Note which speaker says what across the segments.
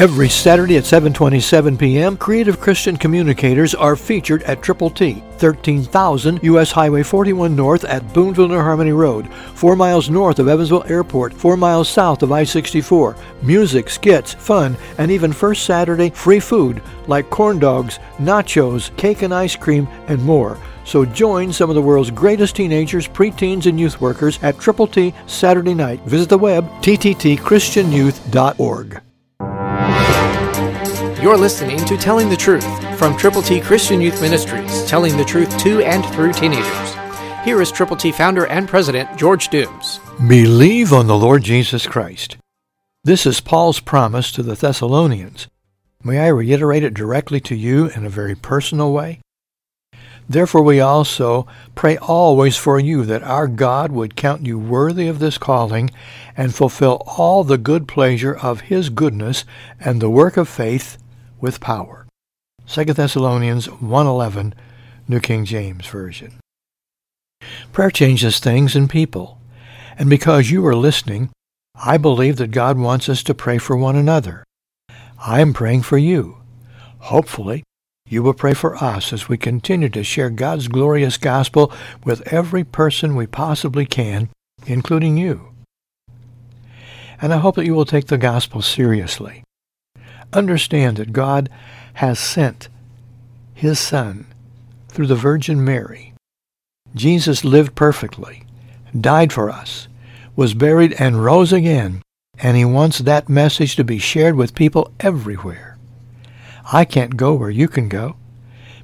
Speaker 1: Every Saturday at 7:27 p.m., creative Christian communicators are featured at Triple T, 13,000 US Highway 41 North at Boonville New Harmony Road, 4 miles north of Evansville Airport, 4 miles south of I-64. Music, skits, fun, and even first Saturday free food like corn dogs, nachos, cake and ice cream, and more. So join some of the world's greatest teenagers, preteens, and youth workers at Triple T Saturday night. Visit the web tttchristianyouth.org.
Speaker 2: You're listening to Telling the Truth from Triple T Christian Youth Ministries, telling the truth to and through teenagers. Here is Triple T founder and president George Dooms.
Speaker 1: Believe on the Lord Jesus Christ. This is Paul's promise to the Thessalonians. May I reiterate it directly to you in a very personal way? Therefore we also pray always for you that our God would count you worthy of this calling and fulfill all the good pleasure of his goodness and the work of faith with power. 2 Thessalonians 1.11, New King James Version. Prayer changes things and people. And because you are listening, I believe that God wants us to pray for one another. I am praying for you. Hopefully, you will pray for us as we continue to share God's glorious gospel with every person we possibly can, including you. And I hope that you will take the gospel seriously understand that God has sent his Son through the Virgin Mary. Jesus lived perfectly, died for us, was buried and rose again, and he wants that message to be shared with people everywhere. I can't go where you can go,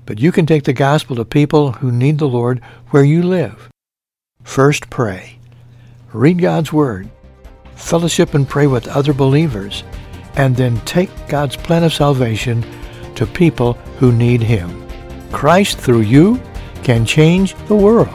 Speaker 1: but you can take the gospel to people who need the Lord where you live. First pray. Read God's Word. Fellowship and pray with other believers and then take God's plan of salvation to people who need Him. Christ, through you, can change the world.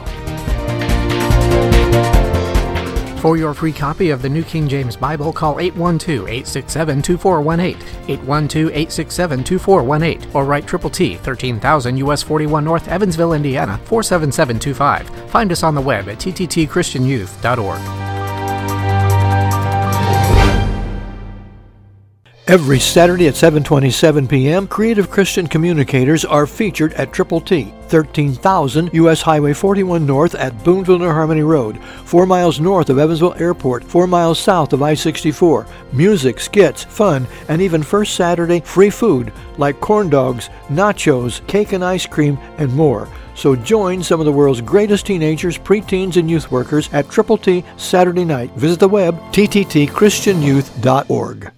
Speaker 2: For your free copy of the New King James Bible, call 812-867-2418, 812-867-2418, or write Triple T, 13,000 US 41 North, Evansville, Indiana, 47725. Find us on the web at tttchristianyouth.org.
Speaker 1: Every Saturday at 7:27 p.m., creative Christian communicators are featured at Triple T, 13,000 US Highway 41 North at Boonville New Harmony Road, 4 miles north of Evansville Airport, 4 miles south of I-64. Music, skits, fun, and even first Saturday free food like corn dogs, nachos, cake and ice cream, and more. So join some of the world's greatest teenagers, preteens, and youth workers at Triple T Saturday night. Visit the web tttchristianyouth.org.